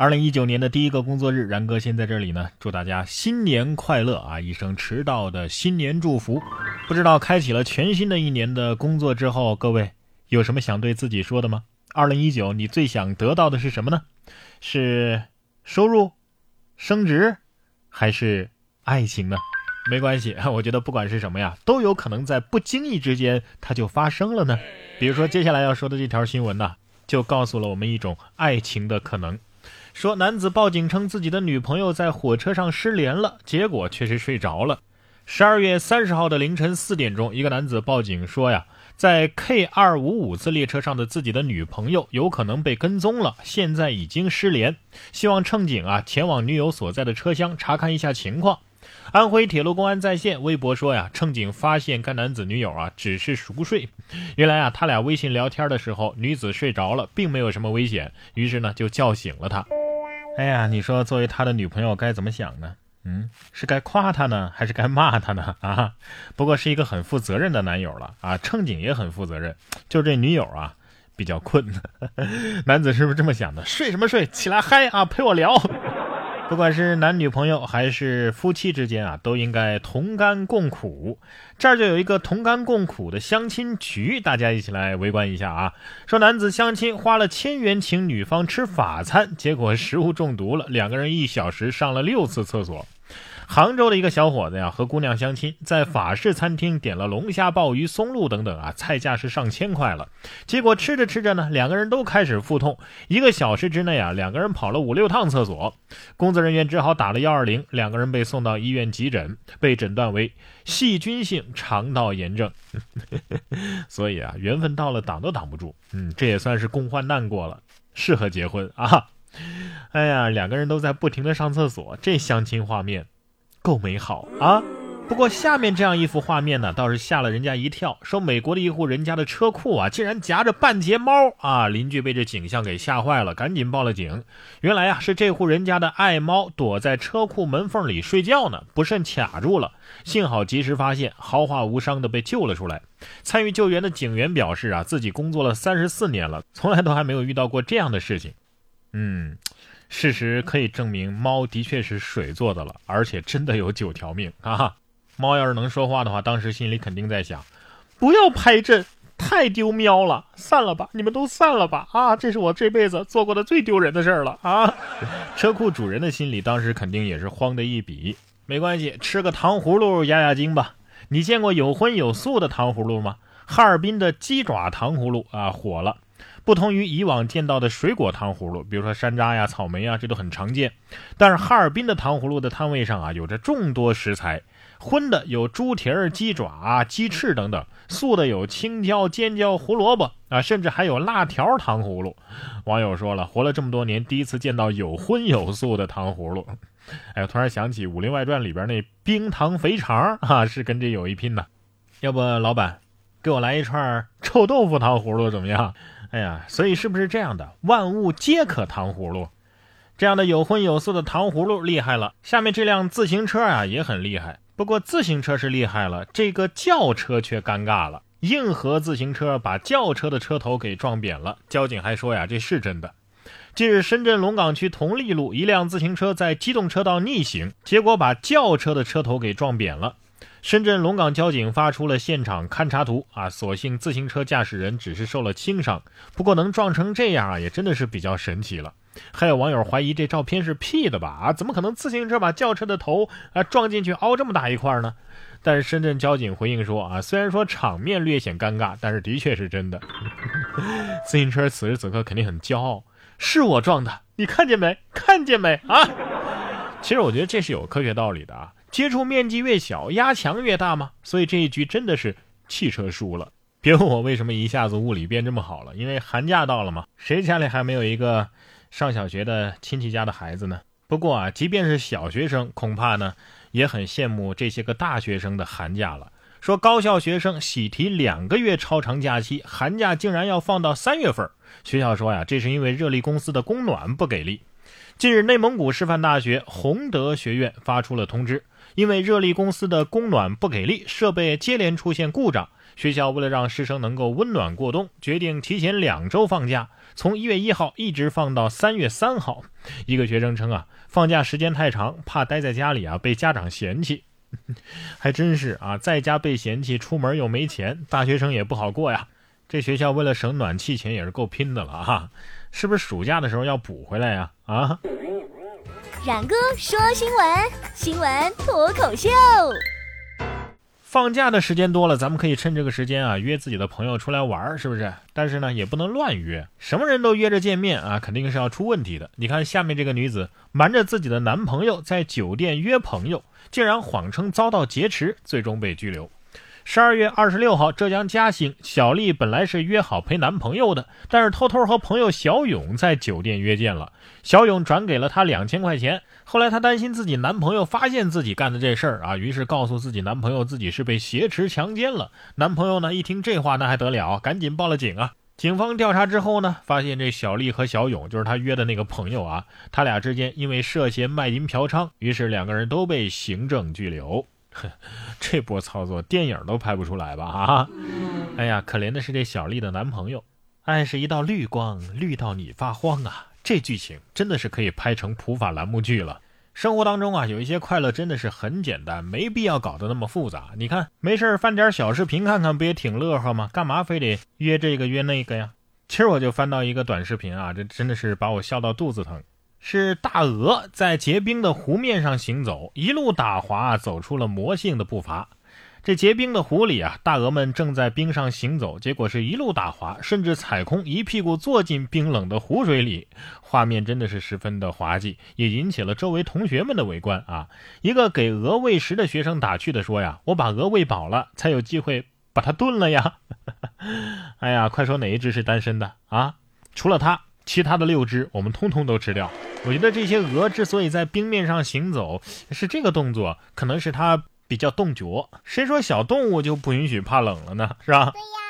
二零一九年的第一个工作日，然哥先在这里呢，祝大家新年快乐啊！一声迟到的新年祝福。不知道开启了全新的一年的工作之后，各位有什么想对自己说的吗？二零一九，你最想得到的是什么呢？是收入、升职，还是爱情呢？没关系，我觉得不管是什么呀，都有可能在不经意之间它就发生了呢。比如说接下来要说的这条新闻呢，就告诉了我们一种爱情的可能。说男子报警称自己的女朋友在火车上失联了，结果却是睡着了。十二月三十号的凌晨四点钟，一个男子报警说呀，在 K 二五五次列车上的自己的女朋友有可能被跟踪了，现在已经失联，希望乘警啊前往女友所在的车厢查看一下情况。安徽铁路公安在线微博说呀，乘警发现该男子女友啊只是熟睡，原来啊他俩微信聊天的时候，女子睡着了，并没有什么危险，于是呢就叫醒了他。哎呀，你说作为他的女朋友该怎么想呢？嗯，是该夸他呢，还是该骂他呢？啊，不过是一个很负责任的男友了啊。乘警也很负责任，就这女友啊比较困。男子是不是这么想的？睡什么睡？起来嗨啊，陪我聊。不管是男女朋友还是夫妻之间啊，都应该同甘共苦。这儿就有一个同甘共苦的相亲局，大家一起来围观一下啊。说男子相亲花了千元请女方吃法餐，结果食物中毒了，两个人一小时上了六次厕所。杭州的一个小伙子呀，和姑娘相亲，在法式餐厅点了龙虾、鲍鱼、松露等等啊，菜价是上千块了。结果吃着吃着呢，两个人都开始腹痛，一个小时之内啊，两个人跑了五六趟厕所。工作人员只好打了幺二零，两个人被送到医院急诊，被诊断为细菌性肠道炎症。所以啊，缘分到了挡都挡不住。嗯，这也算是共患难过了，适合结婚啊。哎呀，两个人都在不停的上厕所，这相亲画面。够美好啊！不过下面这样一幅画面呢，倒是吓了人家一跳。说美国的一户人家的车库啊，竟然夹着半截猫啊！邻居被这景象给吓坏了，赶紧报了警。原来啊，是这户人家的爱猫躲在车库门缝里睡觉呢，不慎卡住了。幸好及时发现，毫发无伤的被救了出来。参与救援的警员表示啊，自己工作了三十四年了，从来都还没有遇到过这样的事情。嗯。事实可以证明，猫的确是水做的了，而且真的有九条命啊！猫要是能说话的话，当时心里肯定在想：不要拍朕，太丢喵了，散了吧，你们都散了吧！啊，这是我这辈子做过的最丢人的事儿了啊！车库主人的心里当时肯定也是慌的一笔。没关系，吃个糖葫芦压压惊吧。你见过有荤有素的糖葫芦吗？哈尔滨的鸡爪糖葫芦啊，火了。不同于以往见到的水果糖葫芦，比如说山楂呀、草莓呀，这都很常见。但是哈尔滨的糖葫芦的摊位上啊，有着众多食材，荤的有猪蹄儿、鸡爪、鸡翅等等；素的有青椒、尖椒、胡萝卜啊，甚至还有辣条糖葫芦。网友说了，活了这么多年，第一次见到有荤有素的糖葫芦。哎，突然想起《武林外传》里边那冰糖肥肠啊，是跟这有一拼的。要不老板，给我来一串臭豆腐糖葫芦怎么样？哎呀，所以是不是这样的？万物皆可糖葫芦，这样的有荤有素的糖葫芦厉害了。下面这辆自行车啊也很厉害，不过自行车是厉害了，这个轿车却尴尬了。硬核自行车把轿车的车头给撞扁了，交警还说呀，这是真的。近日，深圳龙岗区同利路一辆自行车在机动车道逆行，结果把轿车的车头给撞扁了。深圳龙岗交警发出了现场勘查图啊，所幸自行车驾驶人只是受了轻伤，不过能撞成这样啊，也真的是比较神奇了。还有网友怀疑这照片是 P 的吧？啊，怎么可能自行车把轿车的头啊撞进去凹这么大一块呢？但是深圳交警回应说啊，虽然说场面略显尴尬，但是的确是真的。自行车此时此刻肯定很骄傲，是我撞的，你看见没？看见没？啊？其实我觉得这是有科学道理的啊。接触面积越小，压强越大吗？所以这一局真的是汽车输了。别问我为什么一下子物理变这么好了，因为寒假到了嘛，谁家里还没有一个上小学的亲戚家的孩子呢？不过啊，即便是小学生，恐怕呢也很羡慕这些个大学生的寒假了。说高校学生喜提两个月超长假期，寒假竟然要放到三月份。学校说呀，这是因为热力公司的供暖不给力。近日，内蒙古师范大学洪德学院发出了通知，因为热力公司的供暖不给力，设备接连出现故障，学校为了让师生能够温暖过冬，决定提前两周放假，从一月一号一直放到三月三号。一个学生称啊，放假时间太长，怕待在家里啊被家长嫌弃。还真是啊，在家被嫌弃，出门又没钱，大学生也不好过呀。这学校为了省暖气钱也是够拼的了哈，是不是暑假的时候要补回来呀？啊！冉哥说新闻，新闻脱口秀。放假的时间多了，咱们可以趁这个时间啊约自己的朋友出来玩，是不是？但是呢，也不能乱约，什么人都约着见面啊，肯定是要出问题的。你看下面这个女子瞒着自己的男朋友在酒店约朋友，竟然谎称遭到劫持，最终被拘留。十二月二十六号，浙江嘉兴，小丽本来是约好陪男朋友的，但是偷偷和朋友小勇在酒店约见了。小勇转给了她两千块钱，后来她担心自己男朋友发现自己干的这事儿啊，于是告诉自己男朋友自己是被挟持强奸了。男朋友呢一听这话，那还得了，赶紧报了警啊。警方调查之后呢，发现这小丽和小勇就是他约的那个朋友啊，他俩之间因为涉嫌卖淫嫖娼，于是两个人都被行政拘留。这波操作电影都拍不出来吧？啊！哎呀，可怜的是这小丽的男朋友，爱是一道绿光，绿到你发慌啊！这剧情真的是可以拍成普法栏目剧了。生活当中啊，有一些快乐真的是很简单，没必要搞得那么复杂。你看，没事翻点小视频看看，不也挺乐呵吗？干嘛非得约这个约那个呀？今儿我就翻到一个短视频啊，这真的是把我笑到肚子疼。是大鹅在结冰的湖面上行走，一路打滑，走出了魔性的步伐。这结冰的湖里啊，大鹅们正在冰上行走，结果是一路打滑，甚至踩空，一屁股坐进冰冷的湖水里。画面真的是十分的滑稽，也引起了周围同学们的围观啊。一个给鹅喂食的学生打趣的说：“呀，我把鹅喂饱了，才有机会把它炖了呀。”哎呀，快说哪一只是单身的啊？除了它，其他的六只我们通通都吃掉。我觉得这些鹅之所以在冰面上行走，是这个动作，可能是它比较冻脚。谁说小动物就不允许怕冷了呢？是吧？对呀。